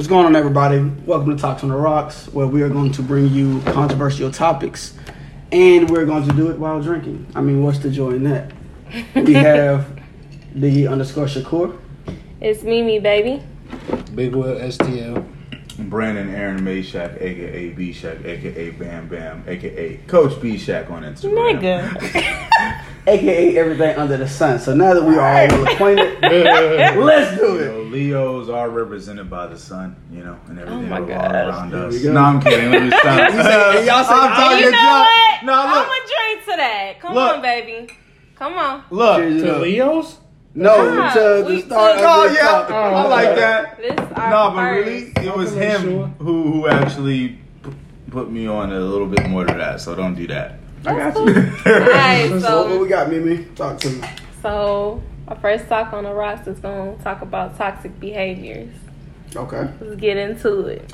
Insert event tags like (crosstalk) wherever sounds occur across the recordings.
What's going on, everybody? Welcome to Talks on the Rocks, where we are going to bring you controversial topics, and we're going to do it while drinking. I mean, what's the joy in that? We (laughs) have the underscore Shakur. It's Mimi, baby. Big Will STL. Brandon Aaron Mayshak, aka B Shack, aka Bam Bam, aka Coach B Shack on Instagram. Nigga. (laughs) aka everything under the sun. So now that we are all well acquainted, (laughs) let's do You it. know, Leos are represented by the sun, you know, and everything Oh my revolves around There us. No, I'm kidding. Let me (laughs) stop. You say- and y'all say- I'm talking you know what? No, I'm look, gonna drink to that. Come Look. on, baby. Come on. look. To. Leos? No, Nah, to we- the start Oh of yeah, topic. I like that. This our No, but first. really, it was him sure. who who actually p- put me on a little bit more to that. So don't do that. I got you. cool. Alright, (laughs) So what we got, Mimi? Talk to me. so our first talk on the rocks is gonna talk about toxic behaviors. Okay, Let's get into it.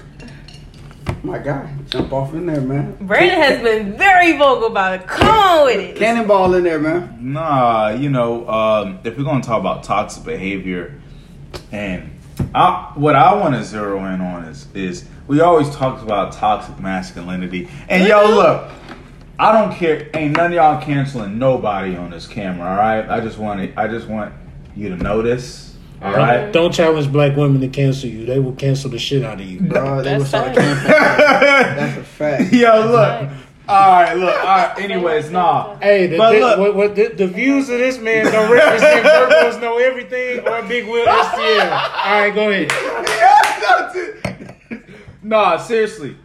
My guy, jump off in there, man. Brandon has been very vocal about it. Come on with it. Cannonball in there, man. Nah, you know, um, if we're gonna talk about toxic behavior, and I, what I want to zero in on is is we always talk about toxic masculinity, and yo, look, I don't care, ain't none of y'all canceling nobody on this camera, all right? I just want to, I just want you to know this, all right? Don't challenge black women to cancel you. They will cancel the shit out of you. Bro, they That's was start That's a fact. (laughs) Yo, look. Right. All right, look. All right. Anyways, nah. Hey, the, But the, look- what, what, the, the views of this man don't represent Virgos know everything or Big Will STL. All right, go ahead. (laughs) nah, seriously.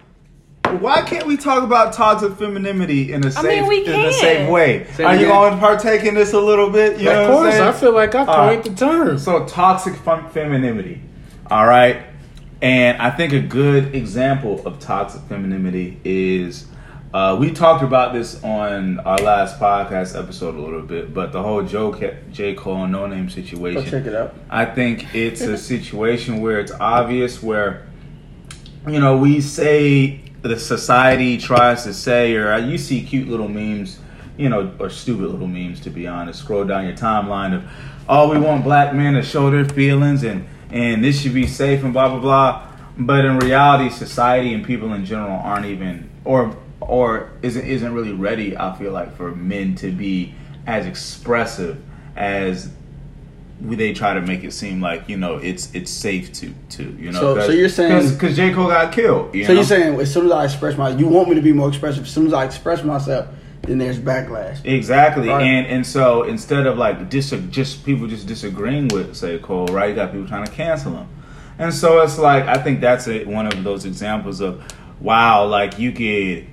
Why can't we talk about toxic femininity in a I safe mean, we in the same way? Say Are you again. going to partake in this a little bit? You know of what I'm course. I feel like I All coined right. the term. So toxic fem- femininity. All right. And I think a good example of toxic femininity is uh, we talked about this on our last podcast episode a little bit, but the whole Joe Ca- J Cole no name Go situation. check it out. I think it's a situation where it's obvious where you know we say the society tries to say or you see cute little memes you know or stupid little memes to be honest. Scroll down your timeline of oh we want black men to show their feelings and and this should be safe and blah blah blah. But in reality society and people in general aren't even or or isn't isn't really ready i feel like for men to be as expressive as they try to make it seem like you know it's it's safe to to you know. So- so you're saying- because J Cole got killed. You So know? you're saying as soon as I express my, you want me to be more expressive. As soon as I express myself, then there's backlash. exactly, Right. and and so instead of like dis- just people just disagreeing with say Cole, right? You got people trying to cancel him, and so it's like I think that's a, one of those examples of wow, like you could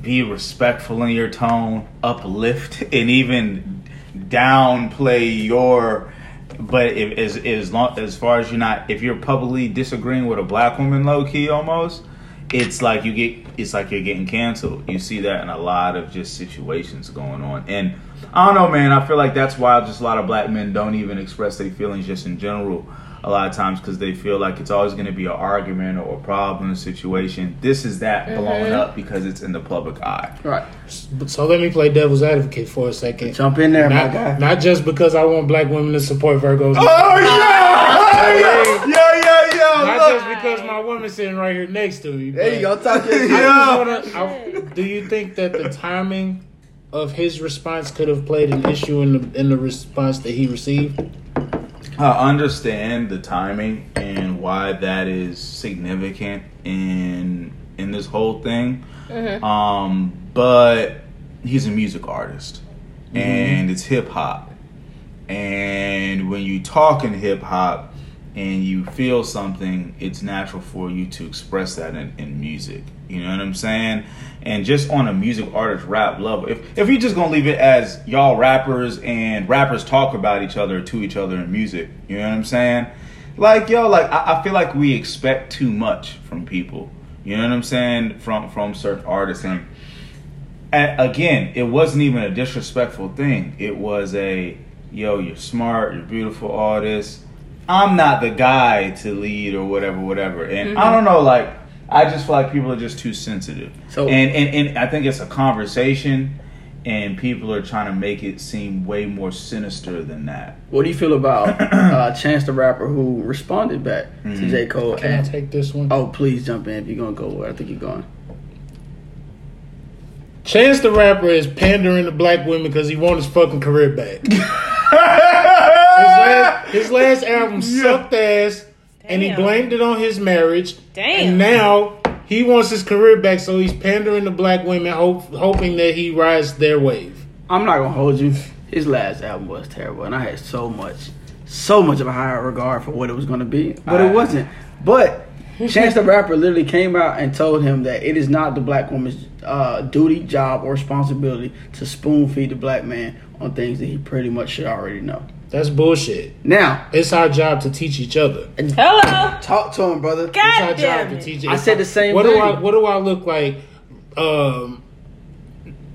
be respectful in your tone, uplift, and even downplay your. But if, as as long as far as you're not, if you're publicly disagreeing with a black woman, low key almost, it's like you get, it's like you're getting canceled. You see that in a lot of just situations going on, and I don't know, man. I feel like that's why just a lot of black men don't even express their feelings just in general. A lot of times because they feel like it's always going to be an argument or a problem situation. This is that mm-hmm. blown up because it's in the public eye. Right. So let me play devil's advocate for a second. Jump in there, my Not, guy. not just because I want black women to support Virgos. Oh yeah! yeah, yeah, yeah! Not Look. just because my woman's sitting right here next to me. There you go. but Talk your I. Yeah. wanna- I- do you think that the timing of his response could have played an issue in the in the response that he received? I understand the timing and why that is significant in in this whole thing. Um, but he's a music artist, and it's hip hop. And when you talk in hip hop and you feel something, it's natural for you to express that in, in music. You know what I'm saying? And just on a music artist rap level, if if you're just gonna leave it as y'all rappers and rappers talk about each other to each other in music, you know what I'm saying? Like yo, like I, I feel like we expect too much from people. You know what I'm saying? From from certain artists and and again, it wasn't even a disrespectful thing. It was a yo, you're smart, you're beautiful, all this. I'm not the guy to lead or whatever, whatever. And I don't know, like I just feel like people are just too sensitive. So- and, and and I think it's a conversation and people are trying to make it seem way more sinister than that. What do you feel about uh, (coughs) Chance the Rapper who responded back to Mhm. J. Cole? Can I And, take this one? oh, please jump in if you're gonna go. where I think you're going. Chance the Rapper is pandering to black women because he wants his fucking career back. (laughs) his, last, his last album sucked ass, and he blamed it on his marriage. Damn. And now he wants his career back, so he's pandering to black women, hope, hoping that he rides their wave. I'm not gonna hold you. His last album was terrible, and I had so much, so much of a higher regard for what it was gonna be, but I- it wasn't. But Chance the Rapper literally came out and told him that it is not the black woman's uh, duty, job, or responsibility to spoon feed the black man on things that he pretty much should already know. That's bullshit. Now, It's our job to teach each other. Hello. talk to him, brother. It's our God job damn to it. teach. I said the same What do thing. I? What do I look like? Um,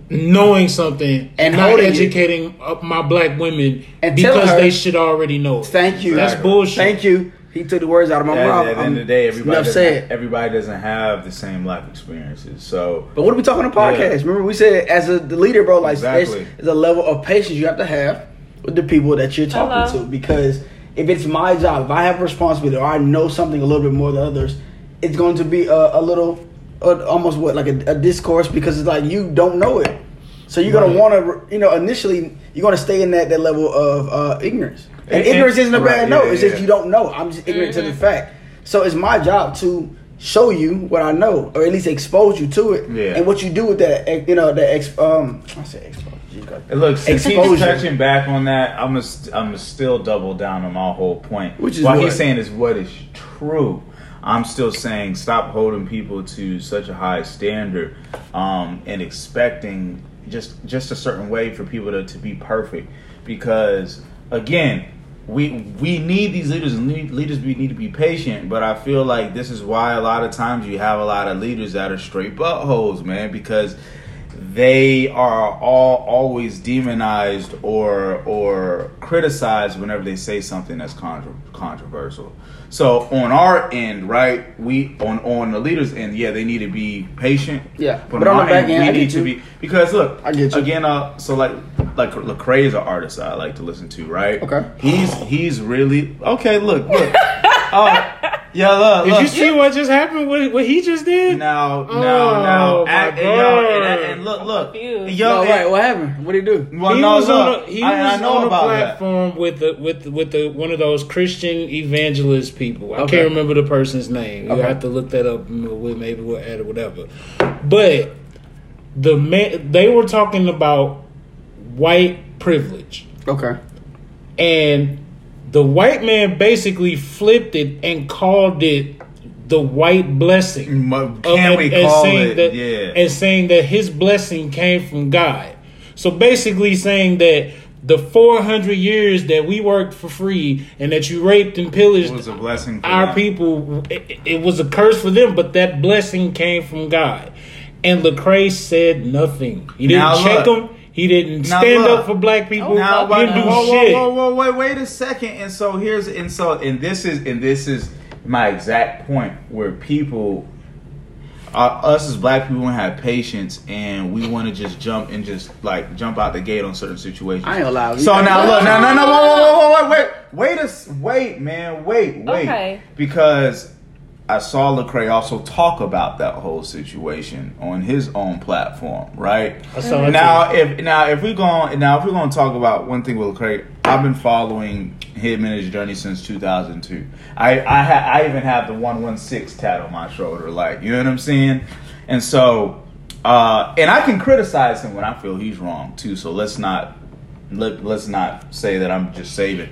knowing something And not holding it. educating uh, my black women And because her- they should already know. it. Thank you. That's Exactly. bullshit. Thank you. He took the words out of my At, mouth. at the end of the day, everybody doesn't, said. everybody doesn't have the same life experiences. So But what are we talking on the podcast? Yeah. Remember, we said as a the leader, bro, like Exactly. there's, there's a level of patience you have to have with the people that you're talking Hello. to. Because if it's my job, if I have responsibility or I know something a little bit more than others, it's going to be a, a little, uh, almost what like a, a discourse because it's like you don't know it. So you're gonna want to, you know, initially you're gonna stay in that, that level of uh, ignorance. And, And- ignorance isn't a right, bad yeah, note. It's yeah. just you don't know. I'm just ignorant to the fact. So it's my job to show you what I know, or at least expose you to it. Yeah. And what you do with that, eh, you know, that ex, um, I say expose. You got- And look, since he's touching back on that, I'm gonna I'm gonna still double down on my whole point. Which is what what? he's saying is what is true. I'm still saying stop holding people to such a high standard um, and expecting just just a certain way for people to, to be perfect. Because again, we we need these leaders and lead- leaders we need to be patient. But I feel like this is why a lot of times you have a lot of leaders that are straight buttholes, man, because they are all always demonized or or criticized whenever they say something that's contro- controversial. So on our end, right, we on on the leaders' end, yeah, they need to be patient. Yeah, but, but on, on our the back end, end, we I need to be because look, I get you. again. Uh, so like like Lecrae is an artist I like to listen to, right? Okay. he's he's really okay. Look, look. Oh, (laughs) yeah, look. Did look. you see what just happened? What, what he just did? No, Oh, no. now, my act, and, yo, and, and look, look, confused. yo, No, and- right, what happened? What did he do? well, he no, was look, on a, he I, I was know on a about that. platform with the with with the one of those Christian evangelist people. I Okay. can't remember the person's name. You Okay. have to look that up. With maybe we'll add it, whatever. But the man they were talking about white privilege, Okay. and the white man basically flipped it and called it the white blessing. Can and- we and call saying it? that, yeah. and saying that his blessing came from God. So basically, saying that the 400 years that we worked for free and that you raped and pillaged was a blessing for our them. people, it, it was a curse for them, but that blessing came from God. And Lecrae said nothing. He didn't Now check look. them. He didn't Now stand look. up for black people. Now, he wait, didn't do whoa, shit. whoa, whoa, whoa, wait, wait a second. And so here's, and so, and this is, and this is my exact point where people, uh, us as black people, want to have patience, and we want to just jump and just like jump out the gate on certain situations. I ain't allowed to. So now look, no, no, no, whoa, whoa, whoa, whoa, wait, wait, wait, wait, man, wait, wait, Okay. because I saw Lecrae also talk about that whole situation on his own platform, right? Now, if now if we're going now if we're gonna talk about one thing with Lecrae, I've been following him and his journey since 2002. I I, ha- I even have the 116 tat on my shoulder, like you know what I'm saying, and so. Uh, and I can criticize him when I feel he's wrong too. So let's not let, let's not say that I'm just saving.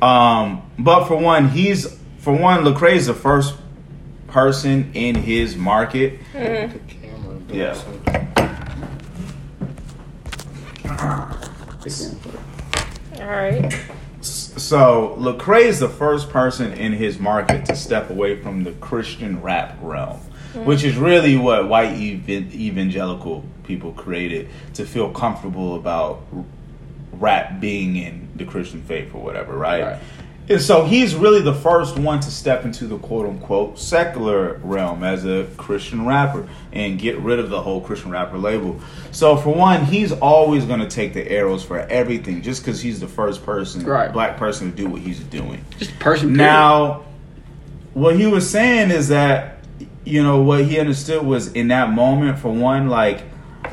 Um, but for one, he's for one, Lecrae is the first person in his market. Mm-hmm. Yeah. All right. So Lecrae is the first person in his market to step away from the Christian rap realm, mm-hmm. which is really what white evan- evangelical people created to feel comfortable about rap being in the Christian faith or whatever, right? Right. And so he's really the first one to step into the quote unquote secular realm as a Christian rapper and get rid of the whole Christian rapper label. So for one, he's always going to take the arrows for everything just because he's the first person, Right. black person to do what he's doing. Just person. period. Now, what he was saying is that you know what he understood was in that moment. For one, like,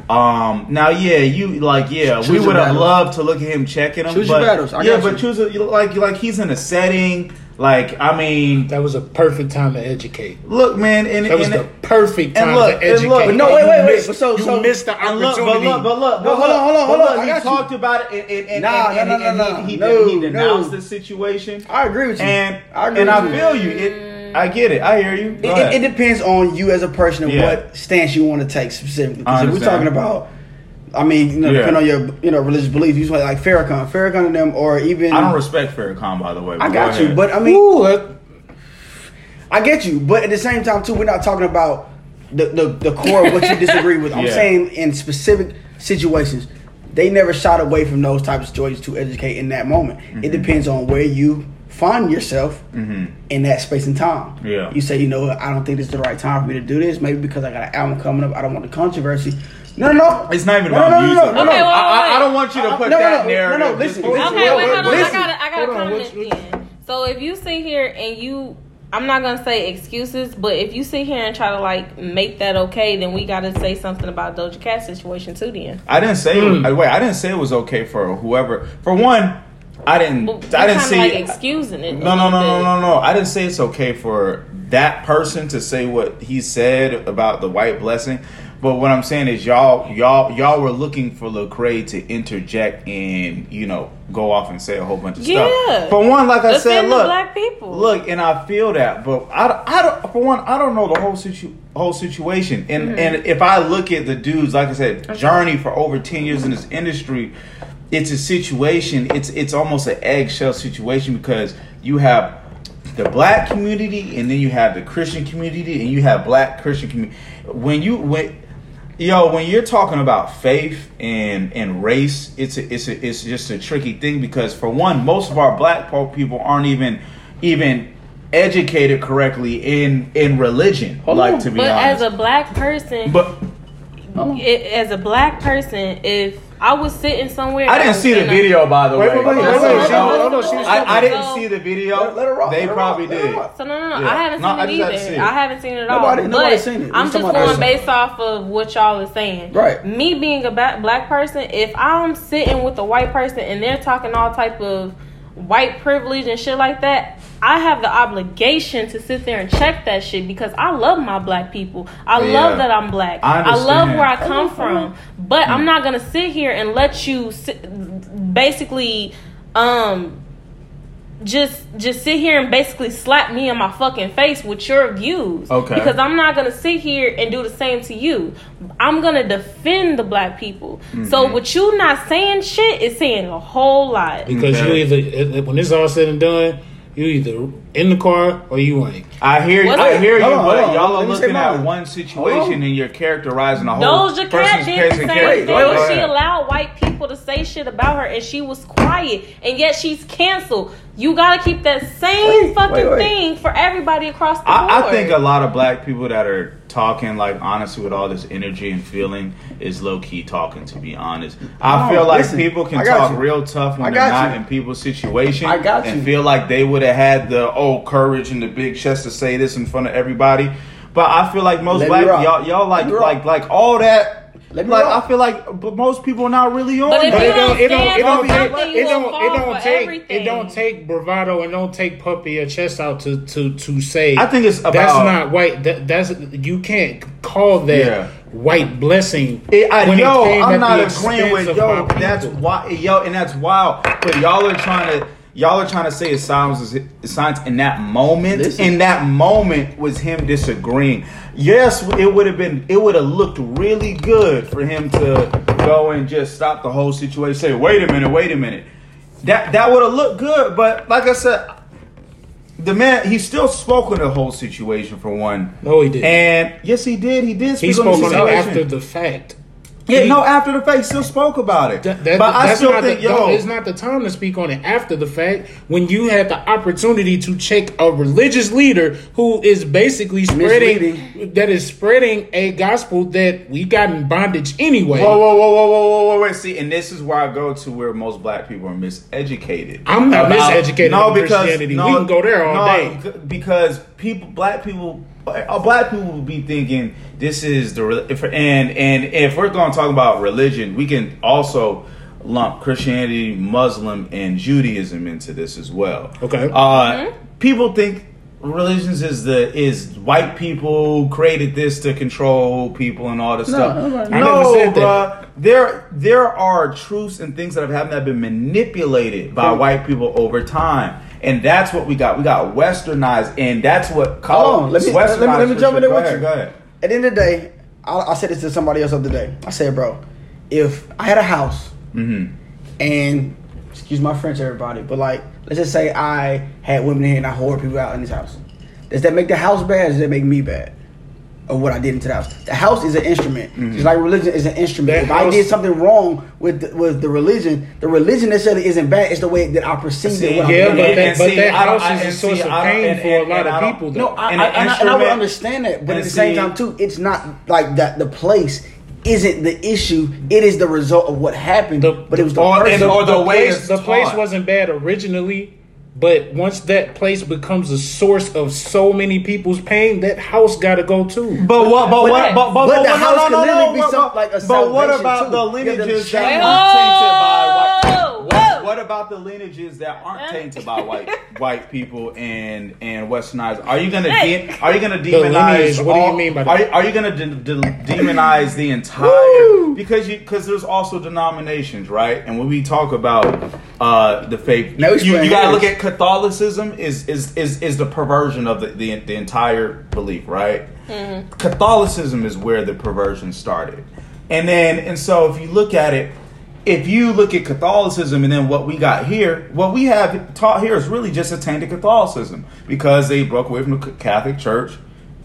um, now yeah, you like yeah, Choose we would have loved to look at him checking him. Choose your battles. I yeah, but you. choose a, like like he's in a setting. Like I mean, That was a perfect time to educate. look, man, and, That was and, the perfect and time look, to and educate. look, But no, wait, wait, wait. But so- you so- missed the And look, opportunity. but look, but look, No, but hold on, hold on, hold on. look, he got you. talked about it, and, and, and, Nah, and, no, and, no, no, and he, he, no. he denounced No. the situation. I agree with you. And I agree and with I feel you. It, I get it. I hear you. It, it, it depends on you as a person and Yeah. what stance you want to take specifically. Because if we're talking about, I mean, you know, Yeah. depending on your you know religious beliefs, you say like Farrakhan, Farrakhan and them, or even I don't respect Farrakhan, by the way. I but got go you, ahead. but I mean, Ooh, that- I get you, but at the same time too, we're not talking about the the, the core of what you (laughs) disagree with. I'm Yeah. saying in specific situations, they never shot away from those types of stories to educate in that moment. Mm-hmm. It depends on where you find yourself mm-hmm. in that space and time. Yeah. You say, you know, what, I don't think this is the right time for me to do this. Maybe because I got an album coming up, I don't want the controversy. No, no, no. It's not even no, about no, no, music. no, no, Okay, no. well, I, I, I don't want you to uh, put No, no, that no, narrative. no, no, listen, just- listen. Okay, wait, hold on. I gotta, I gotta Hold on, comment what's- then. So if you sit here and you, I'm not gonna say excuses, but if you sit here and try to like make that okay, then we gotta say something about Doja Cat situation too. Then I didn't say. I- hmm. Wait, I didn't say it was okay for whoever. For one, I didn't. Well, I didn't see. like excusing it. No, no, no, no, no, no. I didn't say it's okay for that person to say what he said about the white blessing. But what I'm saying is, y'all, y'all, y'all were looking for Lecrae to interject and you know go off and say a whole bunch of Yeah. stuff. For one, like I Defend said, look, black people. look, and I feel that, but I, I don't. For one, I don't know the whole situ whole situation, and Mm-hmm. and if I look at the dudes, like I said, journey for over ten years in this industry, it's a situation. It's it's almost an eggshell situation because you have the black community, and then you have the Christian community, and you have black Christian community. When you when Yo, when you're talking about faith and and race, it's a, it's a, it's just a tricky thing because for one, most of our black people aren't even even educated correctly in in religion. Like to be But honest, as a black person, but it, as a black person, if I was sitting somewhere, I didn't see the video by the way. wait, wait, wait, Just wait, so you wait, know. hold on, she was I, I didn't see the video. Let- let her rock, They let probably rock, did. So no, no, no. Yeah. I haven't No, seen I it either. seen it. I haven't seen it at all. Nobody- but nobody's seen it. I'm just going based off of what y'all are saying. Right. Me being a ba- black person, if I'm sitting with a white person and they're talking all type of white privilege and shit like that, I have the obligation to sit there and check that shit because I love my black people. I Yeah. love that I'm black. I I, love where I come from. But I'm not gonna sit here and let you sit, basically um just just sit here and basically slap me in my fucking face with your views. Okay. Because I'm not gonna sit here and do the same to you. I'm gonna defend the black people. Mm-hmm. So with you not saying shit is saying a whole lot. because Okay. you either it- it- when it's all said and done, you either in the car or you ain't. I hear you. I hear you, on, but on. y'all are Let me say looking at one situation oh. and you're characterizing a whole Doja Cat person's did the and same character. thing. Wait, wait, She allowed white people to say shit about her, and she was quiet, and yet she's canceled. You gotta keep that same Wait, fucking wait, wait. thing for everybody across the board. I, I think a lot of black people that are talking like honestly with all this energy and feeling is low key talking. To be honest, I No, feel like listen, people can talk you. real tough when they're not you. in people's situation. I got and you. feel like they would have had the oh courage and the big chest to say this in front of everybody. But I feel like most Let black y'all y'all like Let like like all that. Let me like rock. I feel like but most people are not really on But if that. you don't it don't, it don't, take, it don't, it don't take, everything. it don't take bravado and don't take puppy your chest out to to to say. I think it's about, that's not white. That, that's you can't call that Yeah. white blessing. It, I, when it yo, I'm not the agreeing with yo. That's people. why yo, and that's wild. But y'all are trying to y'all are trying to say it sounds science in that moment. Listen. In that moment was him disagreeing. Yes, it would have been. It would have looked really good for him to go and just stop the whole situation. Say, wait a minute, wait a minute. That that would have looked good. But like I said. The man, he still spoke on the whole situation for one. No, he didn't. And yes, he did. He did. He Speak on spoke on it after the fact. Yeah, no, after the fact, still spoke about it. That, that- but I still think, the, yo, it's not the time to speak on it after the fact when you had the opportunity to check a religious leader who is basically spreading Misleading. that is spreading a gospel that we got in bondage anyway. Whoa, whoa, whoa, whoa, whoa, whoa, whoa, wait. See, and this is where I go to where most black people are miseducated. I'm not miseducated on Christianity. We can go there all day. Because people, black people, black people will be thinking this is the re- if, and and if we're going to talk about religion, we can also lump Christianity, Muslim, and Judaism into this as well. Okay. Uh, People think religions is the is white people created this to control people and all this No, stuff. nobody- I No, said that. There there are truths and things that have happened that have been manipulated by white people over time. And that's what we got. We got westernized, and that's what Hold on, let me- let me- let me jump in there with ahead, you. Go ahead. At the end of the day, I, I said this to somebody else the other day. I said, bro, if I had a house Mm-hmm. and excuse my French, everybody, but like, let's just say I had women in here and I whore people out in this house. Does that make the house bad? Or does that make me bad? Of what I did into the house. The house is an instrument. Mm-hmm. Just like religion is an instrument. That if I did something wrong with the, with the religion, the religion necessarily isn't bad. It's the way that I perceive See, it. When I'm Yeah, but it. that, and but see, that house I- is a source see, of pain and- for a lot of don't- people. No, I, And I, an and, I, and I would understand that, but at the same see- time too, it's not like that. The place isn't the issue; it is the result of what happened. The- but it was the or- person. and- or the way place, the place taught. wasn't bad originally, but once that place becomes a source of so many people's pain, that house got to go too. But what? But But- what? But, but, but but, the no, house no, can no, literally no, be but- some- like a But what salvation, about too. the You have to lineages that shame- aren't tainted by white? Whoa, What, about the lineages that aren't tainted by white (laughs) white people and and westernized? Are you gonna de- are you gonna lineage, demonize? what do you mean by Are, that? you- are you gonna de- de- demonize the entire? because you because there's also denominations, right? And when we talk about uh, the faith, Now you, you gotta look at Catholicism is is is is the perversion of the the, the entire belief, right? Catholicism is where the perversion started. And then, and so if you look at it, if you look at Catholicism and then what we got here, what we have taught here is really just a tainted Catholicism because they broke away from the Catholic Church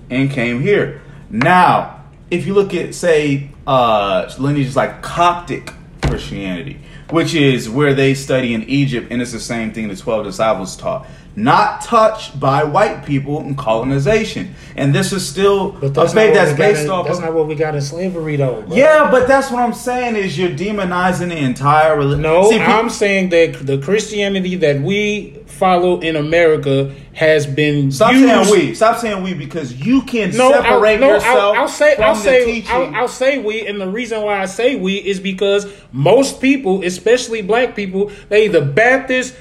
and came here. Now, if you look at, say, uh, lineages like Coptic Christianity, which is where they study in Egypt, and it's the same thing the 12 disciples taught. Not touched by white people in colonization. And this is still a faith that's based in, off that's of. not what we got in slavery, though. bro. Yeah, but that's what I'm saying is you're demonizing the entire religion. No, I'm saying that the Christianity that we follow in America has been Stop used. saying we. Stop saying we because you can No, separate I'll, no, yourself I'll, I'll say, I'll say. I'll, I'll say we, and the reason why I say we is because most people, especially black people, they either Baptist,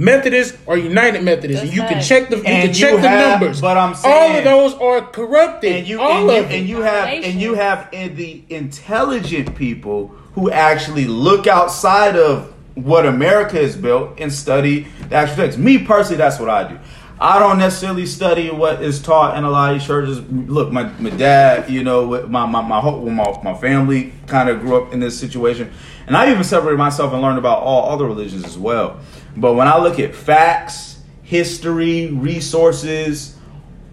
Methodist, or United Methodist. That's And you can check the you And can check you the have- numbers. but I'm saying all of those are corrupted. and you all and you, of them. and you have and you have in the intelligent people who actually look outside of what America has built and study the actual text. Me personally, that's what I do. I don't necessarily study what is taught in a lot of these churches. Look, my, my dad, you know, my my my whole my, my family kind of grew up in this situation, and I even separated myself and learned about all other religions as well. But when I look at facts, history, resources,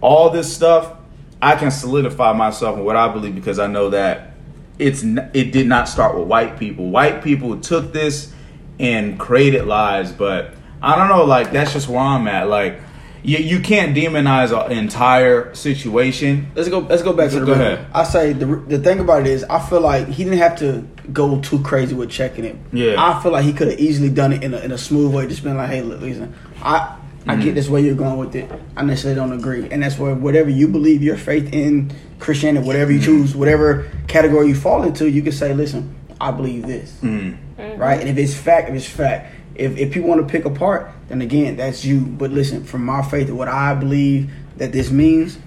all this stuff, I can solidify myself in what I believe because I know that it's it did not start with white people. White people took this and created lies, but I don't know. Like that's just where I'm at. Like you you can't demonize an entire situation. Let's go. Let's go back to the Go ahead. I say the the thing about it is, I feel like he didn't have to go too crazy with checking it. Yeah. I feel like he could have easily done it in a, in a smooth way, just been like, "Hey, look, listen, I I Mm-hmm. get this way you're going with it. I necessarily don't agree, and that's where whatever you believe, your faith in Christianity, whatever you Mm-hmm. choose, whatever category you fall into, you can say, "Listen, I believe this." Mm-hmm. Right, and if it's fact, if it's fact. If, if people want to pick apart, then again, that's you. But listen, from my faith and what I believe that this means,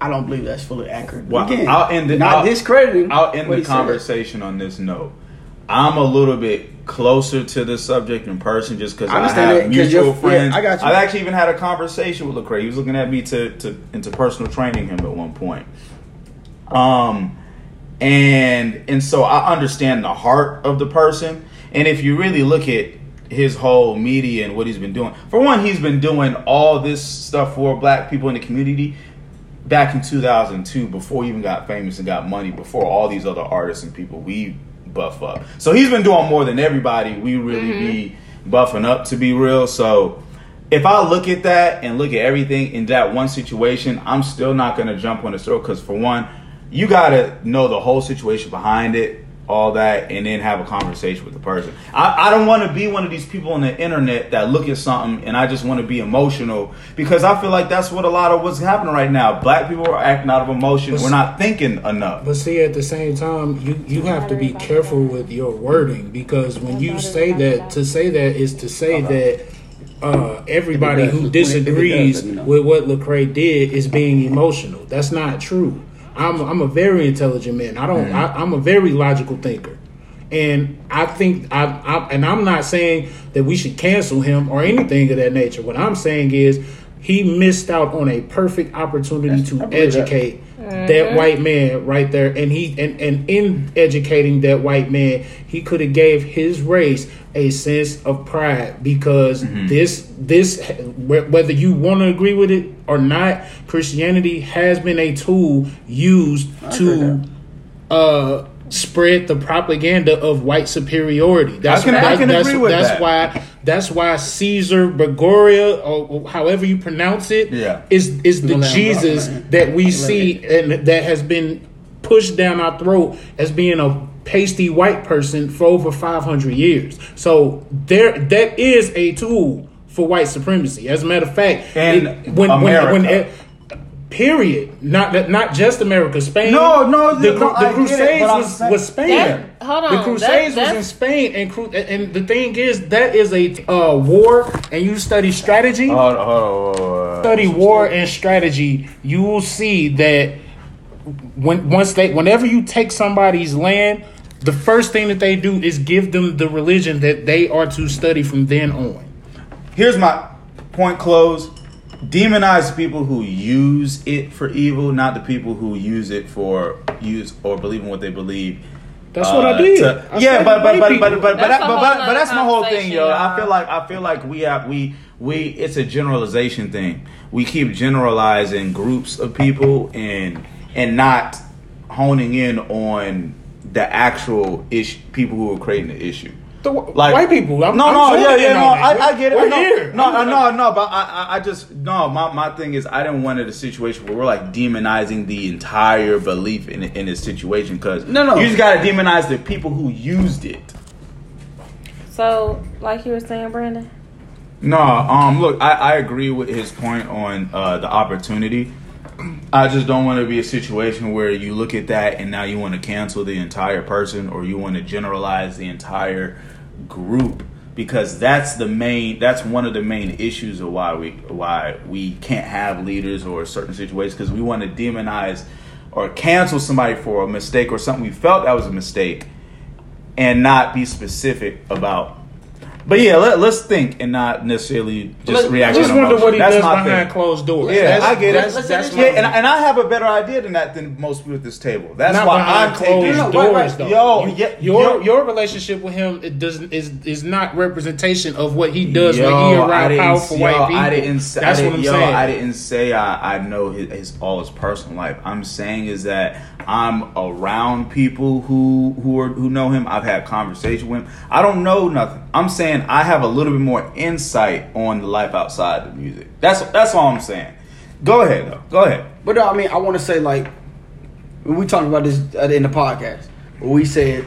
I don't believe that's fully accurate. Well, again, I'll end it- not I'll- discrediting. I'll end the he said. conversation on this note. I'm a little bit closer to the subject in person just because I I, have that, mutual you're- yeah, friends. I got you. I've actually even had a conversation with Lecrae. He was looking at me to, to into personal training him at one point. Um, and and so I understand the heart of the person. And if you really look at his whole media and what he's been doing, for one, he's been doing all this stuff for black people in the community back in 2002 before he even got famous and got money before all these other artists and people we buff up. So he's been doing more than everybody we really mm-hmm. be buffing up to be real. So if I look at that and look at everything in that one situation, I'm still not going to jump on the throat because for one, you got to know the whole situation behind it, all that, and then have a conversation with the person. I, I don't want to be one of these people on the internet that look at something and I just want to be emotional because I feel like that's what a lot of what's happening right now. Black people are acting out of emotion. We're not thinking enough. But see, at the same time, you, you have to be careful with your wording because when you say that, to say that is to say that uh, everybody If it does, who if it does, disagrees let me know. with what Lecrae did is being emotional. That's not true. I'm I'm a very intelligent man. I don't. Mm-hmm. I, I'm a very logical thinker, and I think I, I and I'm not saying that we should cancel him or anything of that nature. What I'm saying is he missed out on a perfect opportunity to I believe that. educate mm-hmm. that white man right there and he and, and in educating that white man he could have gave his race a sense of pride because this this whether you want to agree with it or not christianity has been a tool used agree to uh spread the propaganda of white superiority that's I can- I that's, can that's, agree with that's that. why that's why caesar Gregoria or however you pronounce it Yeah. is is the Gonna let him rock, jesus man. that we Let see and that has been pushed down our throat as being a pasty white person for over 500 years. So there that is a tool for white supremacy. As a matter of fact, And it, when, America. When, when period, not that not just America, Spain. No, no, the, no, the get it, Crusades was, saying- was Spain. That- hold on, the that- Crusades was in Spain, and cru- and the thing is that is a uh, war, and you study strategy Hold on, hold on, hold on. study war and strategy, you will see that when once they whenever you take somebody's land, the first thing that they do is give them the religion that they are to study from then on. Here's my point close. Demonize people who use it for evil, not the people who use it for use or believe in what they believe. That's what I Uh, did. to- I yeah, but but but but but but, That's that, a but, but, that's my whole thing, conversation, yo. I feel like I feel like we have we we it's a generalization thing. We keep generalizing groups of people and and not honing in on the actual issue people who are creating the issue. The wh- Like white people. I'm, no, I'm no, yeah, yeah, no. I, I get it. We're I know. here. No, I'm- no, no, but I, I, I just no. My, my thing is, I didn't want it a situation where we're like demonizing the entire belief in in this situation because No, no. you just gotta demonize the people who used it. So, like you were saying, Brandon. No, um, look, I, I agree with his point on uh, the opportunity. I just don't want to be a situation where you look at that and now you want to cancel the entire person or you want to generalize the entire group because that's the main that's one of the main issues of why we why we can't have leaders or certain situations because we want to demonize or cancel somebody for a mistake or something. We felt that was a mistake and not be specific about but yeah let, let's think and not necessarily just I react just wonder what he That's does my behind thing. closed doors. Yeah, That's- I get that's- it. that's yeah, and, and I have a better idea than that than most people at this table. That's not why I'm closed No, no, doors, right, right. though. Yo, You- yeah, your yo. your relationship with him it doesn't is is not representation of what he does Yo, when he I around didn't- powerful yo, white people. I didn't. Say, That's I what didn't, I'm yo, saying. I didn't say I, I know his, his all his personal life. I'm saying is that I'm around people who who are who know him. I've had conversation with him. I don't know nothing. I'm saying I have a little bit more insight on the life outside the music. That's that's all I'm saying. Go ahead though. Go ahead. But no, I mean, I want to say like when we talked about this in the podcast, we said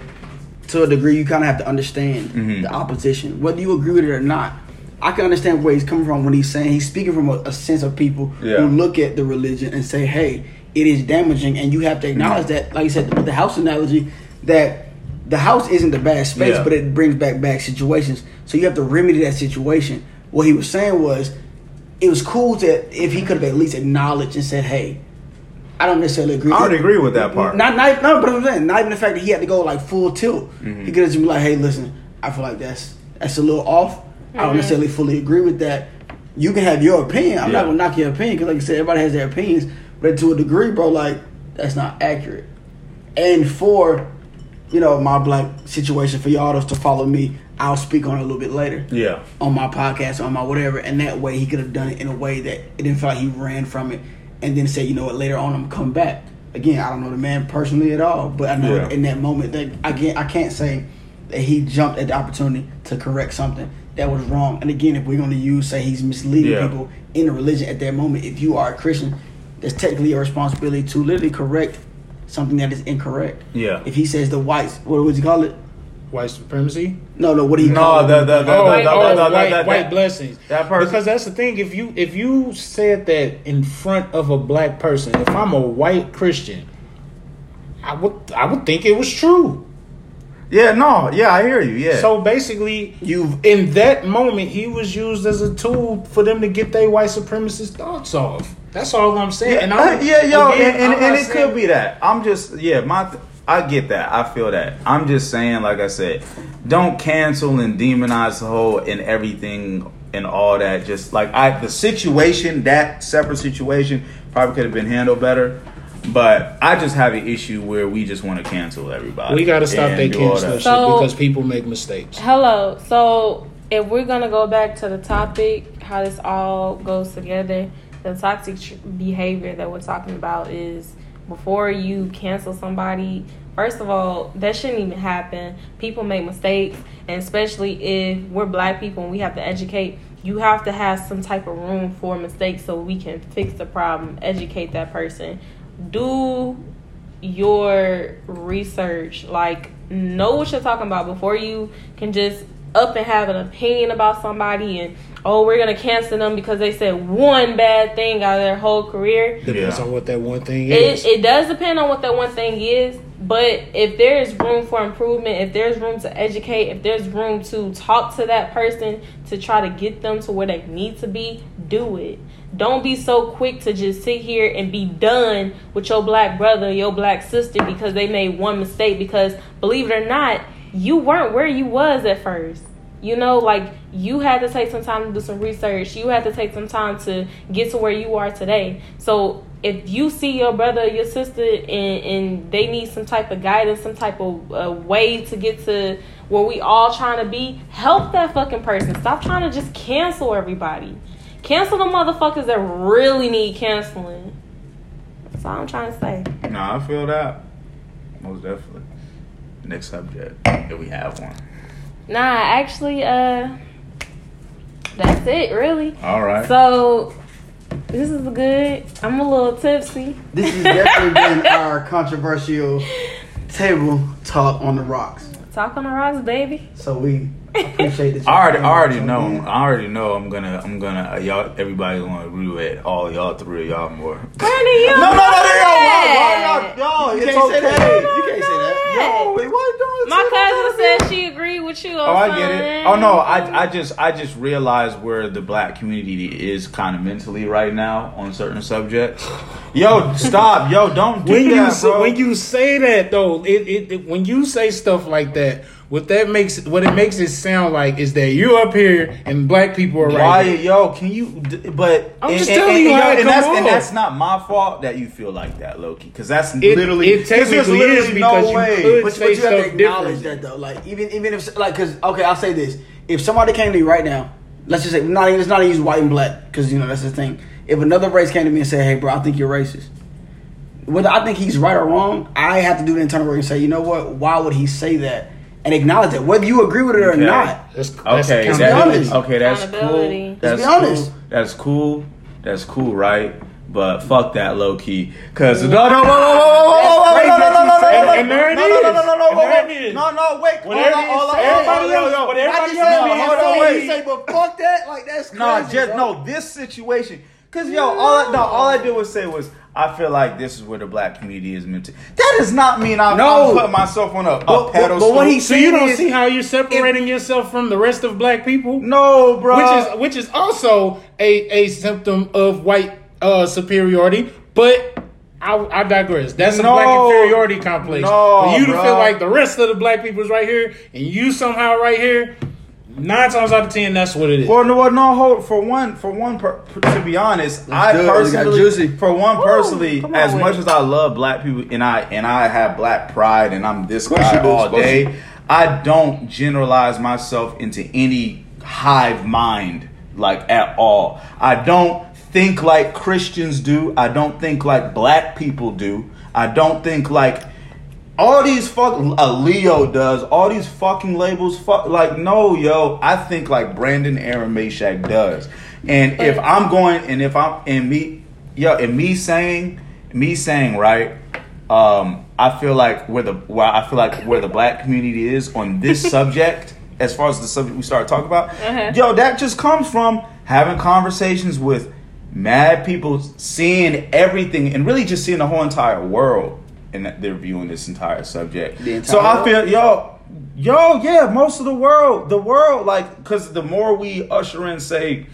to a degree you kind of have to understand Mhm. the opposition, whether you agree with it or not. I can understand where he's coming from when he's saying he's speaking from a, a sense of people Yeah. who look at the religion and say, "Hey, it is damaging," and you have to acknowledge that. Like you said with the house analogy, that the house isn't the bad space, Yeah. but it brings back bad situations. So you have to remedy that situation. What he was saying was, it was cool to if he could have at least acknowledged and said, "Hey, I don't necessarily agree." I would agree with that part. Not, not, no, but I'm saying not even the fact that he had to go like full tilt. Mm-hmm. He could have just been like, "Hey, listen, I feel like that's that's a little off. I don't necessarily fully agree with that. You can have your opinion. I'm Yeah. not gonna knock your opinion because, like I said, everybody has their opinions. But to a degree, bro, like that's not accurate. And for you know my black situation for y'all to follow me, I'll speak on it a little bit later Yeah. on my podcast, on my whatever, and that way he could have done it in a way that it didn't feel like he ran from it, and then say, you know what, later on I'm coming back. Again, I don't know the man personally at all, but I know Yeah. in that moment that again I can't say that he jumped at the opportunity to correct something that was wrong. And again, if we're going to use say he's misleading Yeah. people in the religion at that moment, if you are a Christian, that's technically your responsibility to literally correct something that is incorrect. Yeah. If he says the whites, what would you call it? White supremacy. No, no. What do you call No, it? the the the, Oh, the, white, the, oh, the, the, white, that- white blessings. that person- Because that's the thing. If you if you said that in front of a black person, if I'm a white Christian, I would I would think it was true. Yeah, no, yeah, I hear you. Yeah. So basically, You in that moment, he was used as a tool for them to get their white supremacist thoughts off. That's all I'm saying. yeah, and I'm, uh, yeah, yo, again, and, and, and it saying- could be that. I'm just, yeah, my, th- I get that. I feel that. I'm just saying, like I said, don't cancel and demonize the whole and everything and all that. Just like I, the situation, that separate situation, probably could have been handled better. But I just have an issue where we just want to cancel everybody. We got to stop and that do cancel that. So- because people make mistakes. Hello. So if we're gonna go back to the topic, how this all goes together, the toxic tr- behavior that we're talking about is before you cancel somebody. First of all, that shouldn't even happen. People make mistakes, and especially if we're black people and we have to educate, you have to have some type of room for mistakes so we can fix the problem, educate that person. Do your research like know what you're talking about before you can just up and have an opinion about somebody and oh we're gonna cancel them because they said one bad thing out of their whole career Depends Yeah. on what that one thing it, is. it does depend on what that one thing is but if there's room for improvement if there's room to educate if there's room to talk to that person to try to get them to where they need to be do it don't be so quick to just sit here and be done with your black brother your black sister because they made one mistake because believe it or not you weren't where you was at first you know, like you had to take some time to do some research. You had to take some time to get to where you are today. So if you see your brother your sister and, and they need some type of guidance, some type of uh, way to get to where we all trying to be, help that fucking person. Stop trying to just cancel everybody. Cancel the motherfuckers that really need canceling. That's all I'm trying to say. No, I feel that. Most definitely. Next subject, if we have one. Nah, actually, uh, that's it, really. All right. So this is good. I'm a little tipsy. This has definitely been our controversial table talk on the rocks. Talk on the rocks, baby. So we appreciate that. (laughs) I already, I already know. in. I already know. I'm gonna, I'm gonna. Uh, y'all, everybody's gonna agree with all y'all three of y'all more. Where do you? (laughs) No, no, no, no, at? no, no, no, You it's can't say that. okay. You can't say that. Yo, wait, what? Don't My cousin said she agreed with you. On Oh, I get it. Oh no, I, I just, I just realized where the black community is kind of mentally right now on certain subjects. Yo, stop. Yo, don't do when you that, say, bro. when you say that though, it, it, it when you say stuff like that, what that makes what it makes it sound like is that you up here and black people are right. Why, here. yo? Can you? But I'm just telling you yo, how it and that's and that's not my fault that you feel like that, low key. Because that's It- literally it there's just technically is literally because you could- But, say but you have to acknowledge differently. that though. Like even even if like because okay, I'll say this: if somebody came to me right now, let's just say not even it's not even white and black because you know that's the thing. If another race came to me and said, "Hey, bro, I think you're racist," whether I think he's right or wrong, I have to do the internal work and say, you know what? Why would he say that? And acknowledge that, whether you agree with it or Okay. not. That's, that's Okay, Let's be honest. okay, that's cool. That's Let's be honest. Cool. That's cool. That's cool, right? But fuck that low key. Cause no, no, whoa, whoa, whoa, whoa, whoa, That's whoa, crazy no, no, that no, you no, say no, that. no, And there it no, no, no, is. no, no, no, And there wait, it is. no, no, wait. Hold Whatever on, you hold on, say, hold on, everybody yo, else- yo. what I everybody just else said, saying, hold on, say- wait. Say, but fuck that. Like that's crazy. No, just bro. no. This situation, cause yo, all I, no, all I did was say was I feel like this is where the black community is meant to. That does not mean I'm, No. I'm putting myself on a, a But- pedestal. but what he So you don't is- see how you're separating yourself from the rest of black people? no, bro. which is which is also a, a symptom of white uh, superiority. But I, I digress. That's a No. black inferiority complex. No, For you to bro. feel like the rest of the black people is right here, and you somehow right here. Nine times out of ten, that's what it is. Well, no, no, hold for one. For one, per, to be honest, I do it. Got personally, juicy. for one, personally, come on as much as I love black people, and I and I have black pride, and I'm this course guy do, all day. I don't generalize myself into any hive mind like at all. I don't think like Christians do. I don't think like black people do. I don't think like all these fuck a Leo does. All these fucking labels. Fuck like no, yo. I think like Brandon Aaron Meshack does. And if I'm going, and if I'm and me, yo, and me saying, me saying right. Um, I feel like where the where I feel like where the black community is on this (laughs) subject, as far as the subject we started talking about, Uh-huh. yo, that just comes from having conversations with mad people, seeing everything, and really just seeing the whole entire world, and they're viewing this entire subject. The entire so I world? feel, yo, yo, yeah, most of the world, the world, like, because the more we usher in, say,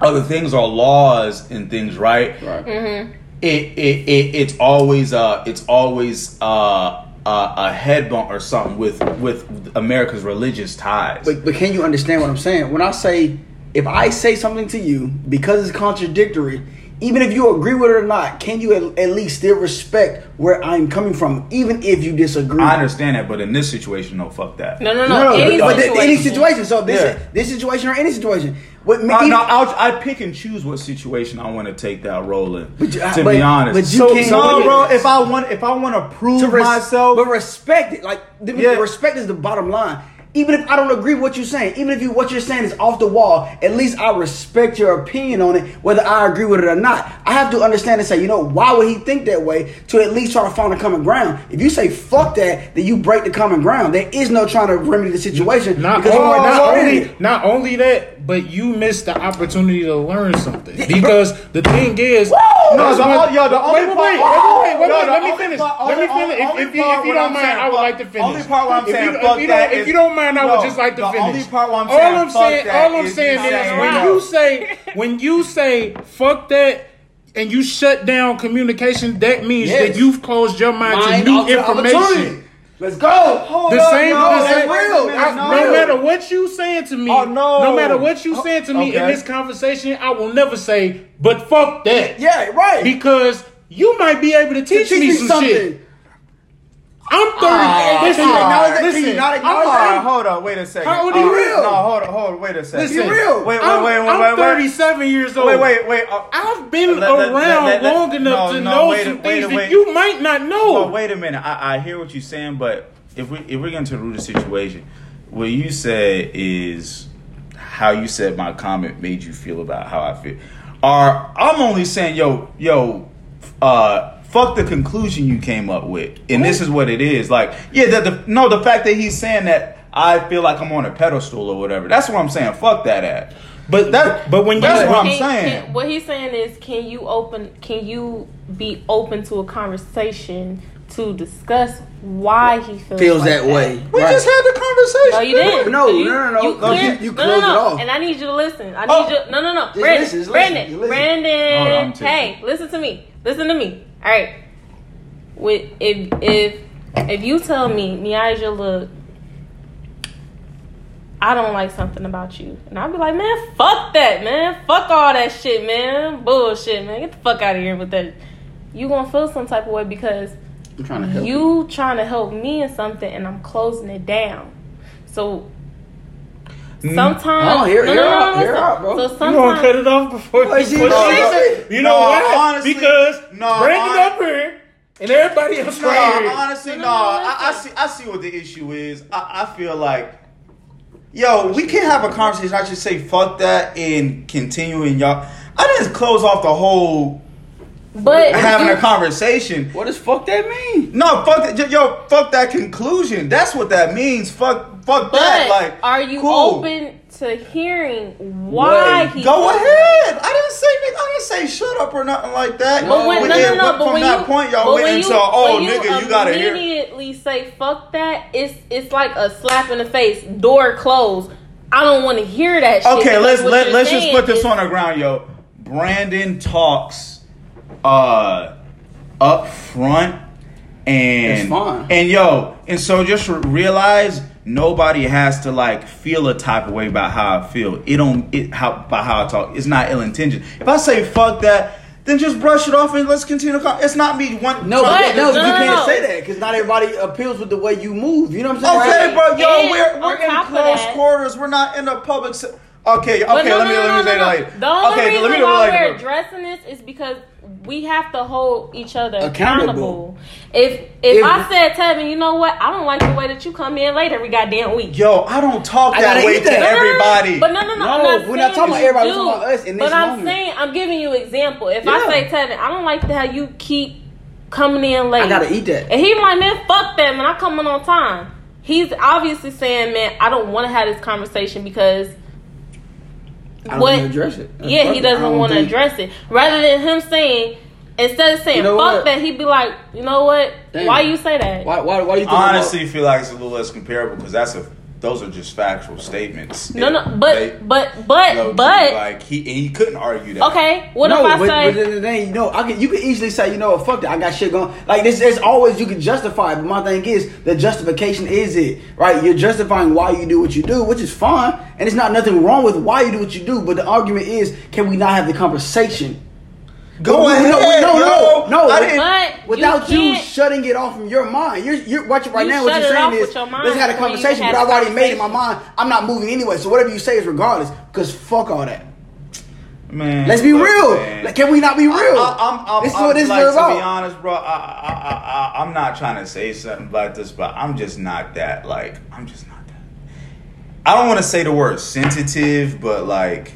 other things are laws and things, right? Right. Mm-hmm. it, it, it it's always uh it's always uh, uh a head bump or something with with America's religious ties. But, but can you understand what I'm saying? When I say, if I say something to you because it's contradictory, even if you agree with it or not, can you at, at least still respect where I'm coming from, even if you disagree? I understand that, but in this situation, no, fuck that. No, no, No, no. no, any, but, but situation. any situation. So this Yeah. this situation or any situation. What, Uh, even- no, I'll, I pick and choose what situation I want to take that role in. But you- to but- be honest, but you so, can't- no, bro. If I want, if I want to prove to res- myself, but respect it. Like Yeah. respect is the bottom line. Even if I don't agree with what you're saying, even if you what you're saying is off the wall, at least I respect your opinion on it, whether I agree with it or not. I have to understand and say, you know, why would he think that way? To at least try to find a common ground. If you say fuck that, then you break the common ground. There is no trying to remedy the situation Not, because are not disagreeing. only not only that, but you missed the opportunity to learn something. Because the thing is, No, the o- yo, the only wait, part- wait, wait, wait, wait, No, wait, the let me finish. part- Let me finish. If, only if you, part if you what don't I'm mind, saying, I would like to finish. only part I'm if saying, you, fuck if you don't, that if is- you don't mind, I No, would just like to the finish. only part I'm all saying, I'm fuck saying, all I'm is saying is saying when you say when you say fuck that. And you shut down communication. That means Yes. that you've closed your mind, Mind to new information. Opportunity. Let's go. Hold The up, same, yo, the that's same real. I- No. no matter what you saying to me, Oh, no. no matter what you oh, saying to me in this conversation, I will never say, but fuck that. Yeah, right. Because you might be able to teach, Teach me, me some something. shit. I'm 30. Ah, listen, can you acknowledge that? Can listen, you not I'm acknowledge that? hold on, wait a second. How old are you? real? No, hold on, hold on, wait a second. Listen, real. Wait, wait, I'm, wait, wait, I'm wait, wait. 37 years old. Wait, wait, wait. Uh, I've been Let- around let- let- long enough no, to no, know wait some wait things a- that wait. you might not know. No, wait a minute. I, I hear what you're saying, but if we if we're getting to the root of the situation, what you said is how you said my comment made you feel about how I feel. Or I'm only saying, yo, yo, uh, fuck the conclusion you came up with, and this is what it is. Like, yeah, that the no, the fact that he's saying that I feel like I'm on a pedestal or whatever. That's what I'm saying. Fuck that at. But That- but when that's what I'm saying. can- what he's saying is, can you open? Can you be open to a conversation to discuss why he feels, Feels like that way. We Right. just had the conversation. No, you didn't. No, you, no, no, no. You, No, clear- you- you no, closed no, it off. And I need you to listen. I need Oh. you. No, no, no. Just Brandon, listen, just Brandon, listen. Brandon. Hold on, hey, listen to me. Listen to me. All right. With if if if you tell me, Miaja, look, I don't like something about you, and I'll be like, man, fuck that, man, fuck all that shit, man, bullshit, man, get the fuck out of here with that. You gonna feel some type of way because I'm trying to help you trying to help me in something and I'm closing it down. So Mm. sometimes oh, No, hear- no, hear no, no, out, no, hear listen. out, bro. So You gonna cut it off before Well, you see, push no, it? no, You know no, why? honestly, because no, Brandon hon- up here and everybody else No, right here. honestly, no. No, no, no, I, I see. I see what the issue is. I, I feel like, yo, we can't have a conversation. I should say, fuck that, and continuing y'all. I didn't close off the whole but having you- a conversation. What does fuck that mean? No, fuck that. Yo, fuck that conclusion. That's what that means. Fuck, fuck but that. Like, are you cool. open to hearing why Wait, he Go feels- ahead. I didn't say I didn't say shut up or nothing like that. But when, We no, did- no, no, but from when that you, point, y'all but went when into you, oh when nigga, you gotta hear. immediately say fuck that. It's it's like a slap in the face. Door closed. I don't want to hear that. shit Okay, because let's let, let's just put this is- on the ground, yo. Brandon talks uh up front and It's fine. and yo, and so just realize nobody has to like feel a type of way about how I feel. It don't it how about how I talk. It's not ill intention. If I say fuck that, then just brush it off and let's continue. The con- it's not me one. No, But- but, no, no, you no, can't no. say that because not everybody appeals with the way you move. You know what I'm saying? Okay, Right. bro, yo, And we're we're in close quarters. We're not in a public. Se- Okay, okay. But no, let me no, let no, me no, say no. it like The only okay. reason let me do it why like we're addressing this is because we have to hold each other accountable. Accountable. If if, If- I said Tevin, you know what? I don't like the way that you come in late every goddamn week. Yo, I don't talk I that way eat to that. No. everybody. But no, no, no. No, I'm not we're not saying talking about everybody, we're talking about us in But this I'm moment. saying, I'm giving you example. If Yeah. I say Tevin, I don't like how you keep coming in late. I gotta eat that. And he like, man, fuck that, man. I come in on time. He's obviously saying, man, I don't want to have this conversation because I don't what? want to address it. That's yeah, fuck he doesn't want to think- address it. Rather than him saying, instead of saying You know fuck what? that, he'd be like, you know what? Damn. Why you say that? Why? Why? Why do you think? I honestly feel like it's a little less comparable because that's a those are just factual statements. No, no, They- but but but low-key, but like he and he couldn't argue that. okay. What no, if I but, say? but then, then you know, I can. You can easily say, you know, what, fuck that. I got shit going. Like this, there's always you can justify. it. But my thing is, the justification is it right? You're justifying why you do what you do, which is fine, and it's not nothing wrong with why you do what you do. But the argument is, can we not have the conversation? Go ahead, no, no, no, yo. no. I didn't- But Without you, can't- shutting it off from your mind, you're you're watching right You now. What you're saying is, your mind let's have a conversation. But I've already made in my mind. I'm not moving anyway. So whatever you say is regardless. Because fuck all that. Man, Let's be real. man. Like, can we not be real? I, I'm, I'm, this is I'm, what this like, is To be honest, bro, I, I, I, I, I'm not trying to say something about this, but I'm just not that. Like, I'm just not that. I don't want to say the word sensitive, but like,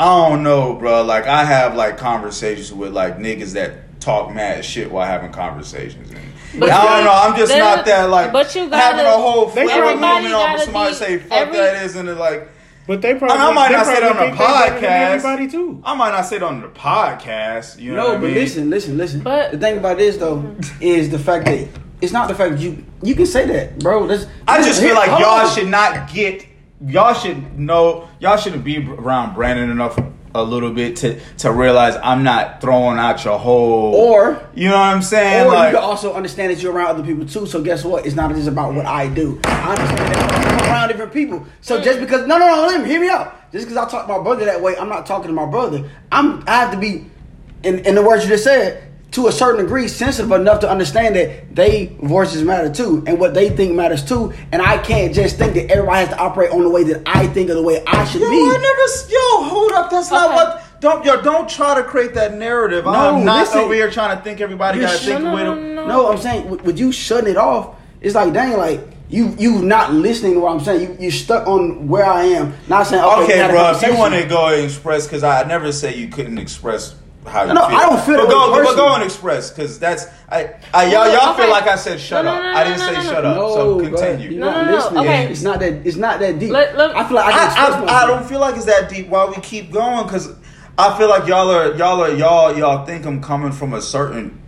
I don't know, bro. Like, I have like conversations with like niggas that talk mad shit while having conversations. And, But I don't know. I'm just not that like. but you having gotta- a whole They flip probably- moment off gotta somebody be- say fuck every- that isn't it like. But they probably. And I might they not say it on the think they better than podcast. Everybody too. I might not say it on the podcast. You know No, what I but mean? listen, listen, listen. But- the thing about this though is the fact that it's not the fact that you you can say that, bro. That's, I just here- feel like y'all on. should not get. Y'all should know. Y'all shouldn't be around Brandon enough a little bit to to realize I'm not throwing out your whole. Or- you know what I'm saying? Or like, you can also understand that you're around other people too. So guess what? It's not just about what I do. I understand that I'm around different people. So just because no, no, no, let me hear me out. Just because I talk to my brother that way, I'm not talking to my brother. I'm I have to be, in in the words you just said, to a certain degree, sensitive enough to understand that they voices matter too, and what they think matters too. And I can't just think that everybody has to operate on the way that I think or the way I should yo, be. I never. s- Yo, hold up. That's not what. Don't yo. Don't try to create that narrative. No, I'm not listen. over here trying to think everybody got to sh- think No, no, with no, them. no. No, I'm saying with, with you shutting it off, it's like dang, like you you not listening to what I'm saying. You you stuck on where I am, not saying okay. Okay, bro. If you want to go and express, because I never say you couldn't express how you No, feel. I don't feel but that go, way but go and express, because that's I. I y'all y'all okay. feel like I said shut No, up. no, no, I didn't no, say no, no, shut no. up. no, so continue. you're No, not no, no, listening. okay. It's not that. It's not that deep. Let- let- I feel like I I, I, I don't feel like it's that deep. Why we keep going? Because I feel like y'all are y'all are y'all y'all think I'm coming from a certain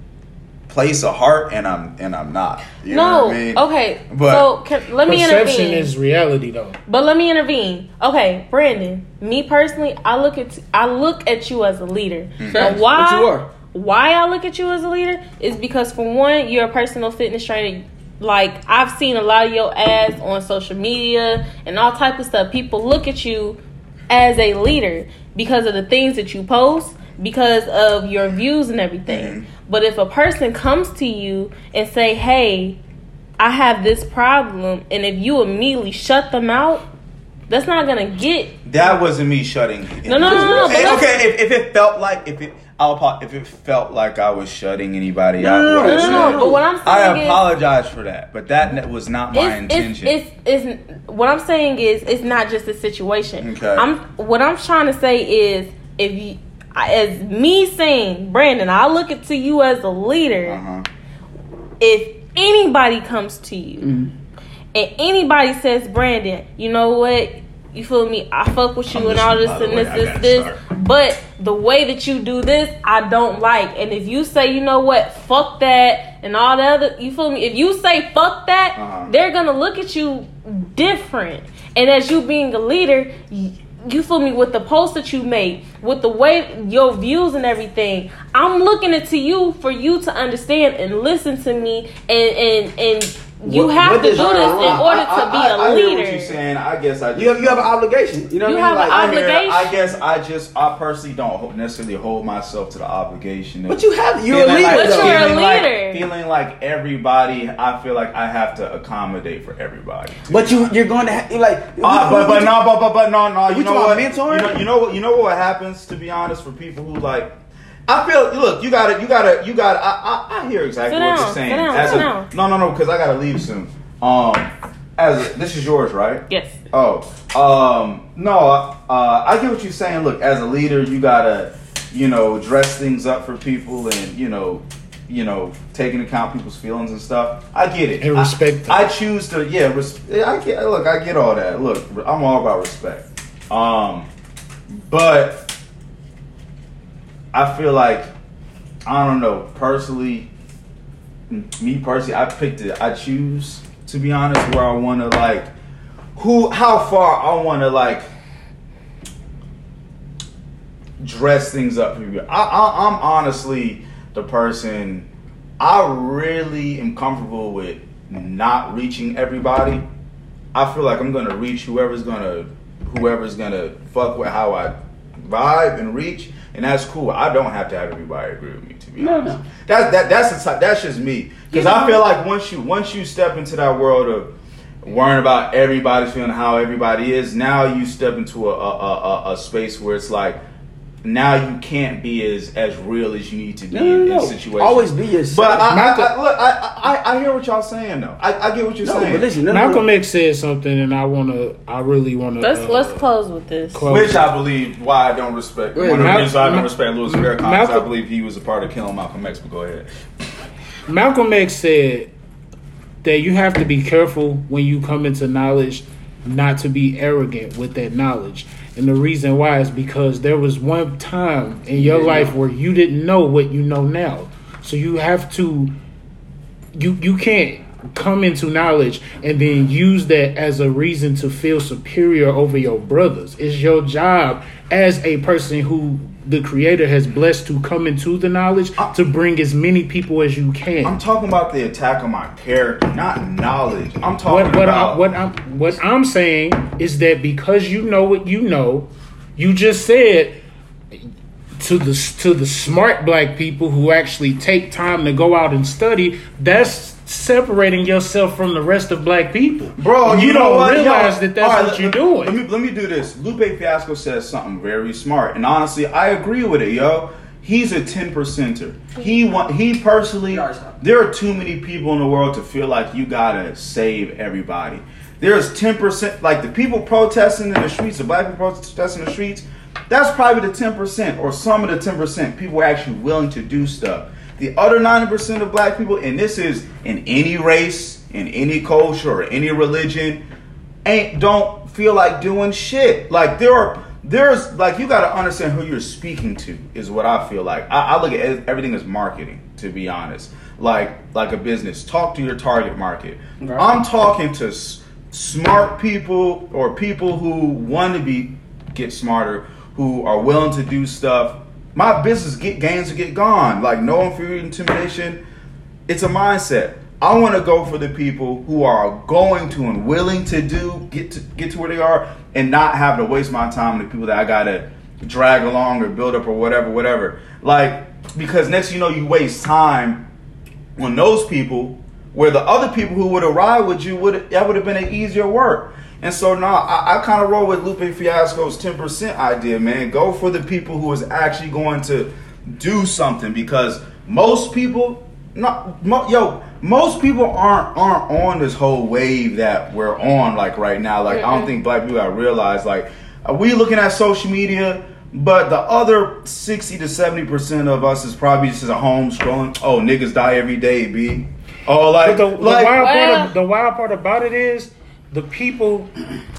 place a heart, and I'm and I'm not. You know No. what I mean? Okay. But- so can, let me Perception intervene. is reality, though. But let me intervene. Okay, Brandon. Me personally, I look at I look at you as a leader. Mm-hmm. And why? What you are. Why I look at you as a leader is because for one, you're a personal fitness trainer. Like I've seen a lot of your ads on social media and all type of stuff. People look at you as a leader because of the things that you post, because of your views and everything. Mhm. But if a person comes to you and say, "Hey, I have this problem," and if you immediately shut them out, that's not gonna get. That wasn't me shutting. No, no, no, no, but Hey, okay, if, if it felt like if it, I'll if it felt like I was shutting anybody out. no, no, what I No, no, no. But what I'm saying I is, apologize for that, but that was not my it's, intention. It's, it's, it's what I'm saying is it's not just a situation. Okay. I'm what I'm trying to say is if you as me saying Brandon, I look at to you as a leader. uh-huh. If anybody comes to you Mm-hmm. and anybody says Brandon, you know what? You feel me? I fuck with you I'm and all this and by this, way. I this, gotta. But the way that you do this, I don't like. And if you say, you know what, fuck that, and all the other, you feel me? If you say fuck that, Uh-huh. they're gonna look at you different. And as you being a leader, you feel me with the post that you make, with the way your views and everything. I'm looking into you for you to understand and listen to me and and and You What- have what to do this in wrong? order I, to be I, a I hear leader. what you're saying. I guess I just, You have you have an obligation. You know You what I have mean? an Like, I, hear- obligation. I guess I just I personally don't necessarily hold myself to the obligation. But you have you're a leader. like- But you're a feeling like- leader. feeling like everybody, I feel like I have to accommodate for everybody. But you you're going to have, like. Uh, but but no, but but but no, no. We You know talking what? mentoring? You know, you know what? You know what happens? To be honest, for people who like, I feel. Look, you got to You got to You got. to I, I I hear exactly Sit what down, you're saying. sit down, As sit a- down. No, no, no. Because I got to leave soon. Um, as a, this is yours, right? Yes. Oh, um, no, uh, I get what you're saying. Look, as a leader, you gotta, you know, dress things up for people, and you know, you know, take into account people's feelings and stuff. I get it. And respect them. I, I choose to, yeah. Res- I get. Look, I get all that. Look, I'm all about respect. Um, but I feel like I don't know personally. Me personally, I picked it. I choose to be honest where I want to like who how far I want to like dress things up for you. I, I I'm honestly the person I really am comfortable with not reaching everybody. I feel like I'm gonna reach whoever's gonna whoever's gonna fuck with how I vibe and reach, and that's cool. I don't have to have everybody agree with me. To be No, honest, no. that that that's the type, that's just me because I feel like once you once you step into that world of worrying about everybody's feeling how everybody is, now you step into a, a, a- a space where it's like now you can't be as as real as you need to be No, no, in, no. in situations. Always be yourself. But I, I, Malcolm- I, look, I, I I hear what y'all saying though. I, I get what you're No, saying. but listen, no, no, Malcolm. X said something, and I wanna, I really wanna. Let's uh, let's close with this. close. Which I believe why I don't respect. Wait, one of the reasons I don't Mal- respect Louis Farrakhan is I Malcolm- believe he was a part of killing Malcolm X. But go ahead. Malcolm X said that you have to be careful when you come into knowledge, not to be arrogant with that knowledge. And the reason why is because there was one time in your didn't life where you didn't know what you know now. So you have to you you can't come into knowledge and then use that as a reason to feel superior over your brothers. It's your job as a person who the creator has blessed to come into the knowledge to bring as many people as you can. I'm talking about the attack on my character, not knowledge. I'm talking what what, about I, what I'm what I'm saying is that because you know what you know, you just said to the to the smart black people who actually take time to go out and study. That's separating yourself from the rest of black people, Bro, And you, know don't what? realize Yo, that that's all right, what let- you're doing. Let me let me do this. Lupe Fiasco says something very smart, and honestly, I agree with it, yo. He's a ten percenter. He want he personally. There are too many people in the world to feel like you gotta save everybody. There's ten percent, like the people protesting in the streets, the black people protesting in the streets. That's probably the ten percent, or some of the ten percent people are actually willing to do stuff. The other ninety percent of black people, and this is in any race, in any culture, or any religion, ain't don't feel like doing shit. Like there are there's like you got to understand who you're speaking to is what I feel like. I, I look at everything as marketing, to be honest. Like like a business, talk to your target market. Right. I'm talking to s- smart people or people who want to be get smarter, who are willing to do stuff. My business get gains to get gone. Like no fear intimidation it's a mindset. I want to go for the people who are going to and willing to do get to get to where they are and not have to waste my time on the people that I gotta drag along or build up or whatever, whatever. Like because next you know you waste time on those people where the other people who would have with you would that would have been an easier work. And so now I, I kind of roll with Lupe Fiasco's ten percent idea, man. Go for the people who is actually going to do something because most people, not mo, yo, most people aren't aren't on this whole wave that we're on like right now. Like I don't think black people have realized like are we looking at social media. But the other sixty to seventy percent of us is probably just at home scrolling. Oh, niggas die every day, b. Oh, like, But the, the wild Well- part of, the wild part about it is the people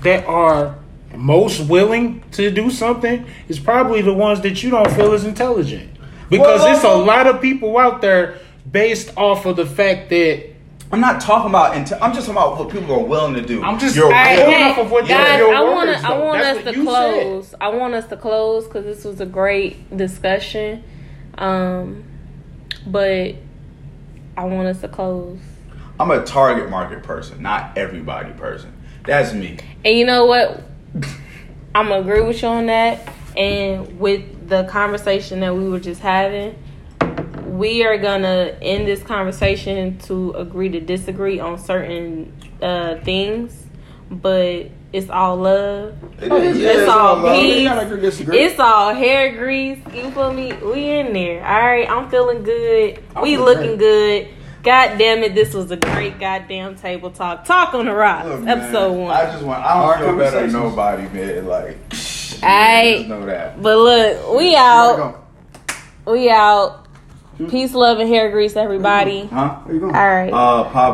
that are most willing to do something is probably the ones that you don't feel is intelligent. Because Well, it's a lot of people out there based off of the fact that I'm not talking about. Inte- I'm just talking about what people are willing to do. I'm just- Your I- will. Going off of what guys, your I want to. I want That's us to you said. close. I want us to close because this was a great discussion. Um, but I want us to close. I'm a target market person, not everybody person. That's me. And you know what? I'm gonna agree with you on that. And with the conversation that we were just having, we are gonna end this conversation to agree to disagree on certain uh, things, but it's all love. It's- It's it's all love. We peace. It's all hair grease. You feel me? We in there. All right. I'm feeling good. I we looking great. good. God damn it! This was a great goddamn table talk. Talk on the rocks, Look, man, episode one. I just want. I don't Hard feel better than nobody, man. Like, Aight. just know that. But look, we out. We out. Peace, love, and hair grease, everybody. Huh? Where you going? All right. Uh, pop.